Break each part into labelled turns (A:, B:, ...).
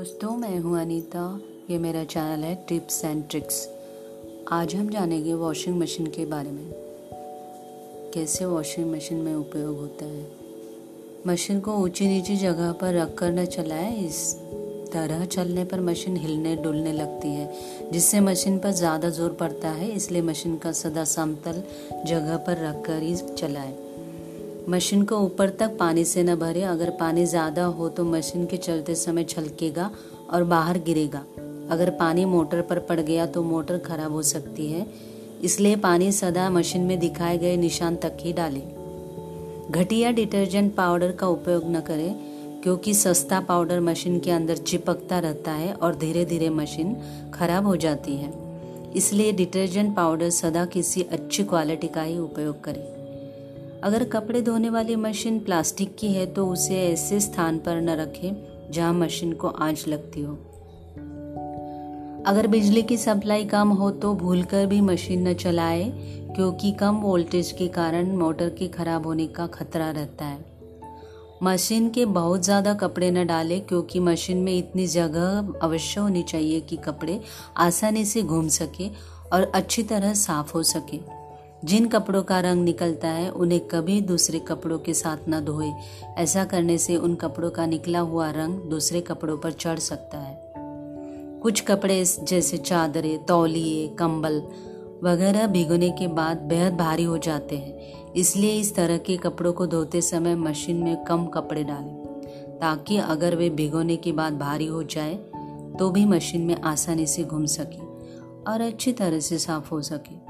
A: दोस्तों, मैं हूँ अनीता। ये मेरा चैनल है टिप्स एंड ट्रिक्स। आज हम जानेंगे वॉशिंग मशीन के बारे में। कैसे वॉशिंग मशीन में उपयोग होता है। मशीन को ऊँची नीची जगह पर रख कर न चलाएँ। इस तरह चलने पर मशीन हिलने डुलने लगती है, जिससे मशीन पर ज़्यादा ज़ोर पड़ता है। इसलिए मशीन का सदा समतल जगह पर रख कर ही चलाएँ। मशीन को ऊपर तक पानी से न भरे। अगर पानी ज़्यादा हो तो मशीन के चलते समय छलकेगा और बाहर गिरेगा। अगर पानी मोटर पर पड़ गया तो मोटर खराब हो सकती है। इसलिए पानी सदा मशीन में दिखाए गए निशान तक ही डालें। घटिया डिटर्जेंट पाउडर का उपयोग न करें, क्योंकि सस्ता पाउडर मशीन के अंदर चिपकता रहता है और धीरे धीरे मशीन खराब हो जाती है। इसलिए डिटर्जेंट पाउडर सदा किसी अच्छी क्वालिटी का ही उपयोग करें। अगर कपड़े धोने वाली मशीन प्लास्टिक की है तो उसे ऐसे स्थान पर न रखें, जहाँ मशीन को आँच लगती हो। अगर बिजली की सप्लाई कम हो तो भूलकर भी मशीन न चलाए, क्योंकि कम वोल्टेज के कारण मोटर के खराब होने का खतरा रहता है। मशीन के बहुत ज़्यादा कपड़े न डालें, क्योंकि मशीन में इतनी जगह अवश्य होनी चाहिए कि कपड़े आसानी से घूम सके और अच्छी तरह साफ़ हो सके। जिन कपड़ों का रंग निकलता है, उन्हें कभी दूसरे कपड़ों के साथ न धोए। ऐसा करने से उन कपड़ों का निकला हुआ रंग दूसरे कपड़ों पर चढ़ सकता है। कुछ कपड़े जैसे चादरें, तौलिए, कंबल वगैरह भिगोने के बाद बेहद भारी हो जाते हैं। इसलिए इस तरह के कपड़ों को धोते समय मशीन में कम कपड़े डालें, ताकि अगर वे भिगोने के बाद भारी हो जाए तो भी मशीन में आसानी से घूम सके और अच्छी तरह से साफ़ हो सके।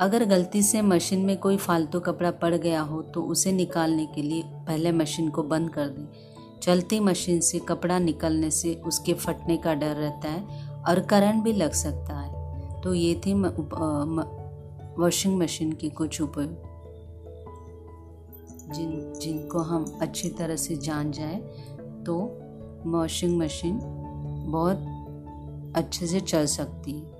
A: अगर गलती से मशीन में कोई फालतू कपड़ा पड़ गया हो तो उसे निकालने के लिए पहले मशीन को बंद कर दें। चलती मशीन से कपड़ा निकलने से उसके फटने का डर रहता है और करंट भी लग सकता है। तो ये थी वॉशिंग मशीन की कुछ उपयोग। जिन, जिनको हम अच्छी तरह से जान जाए तो वॉशिंग मशीन बहुत अच्छे से चल सकती है।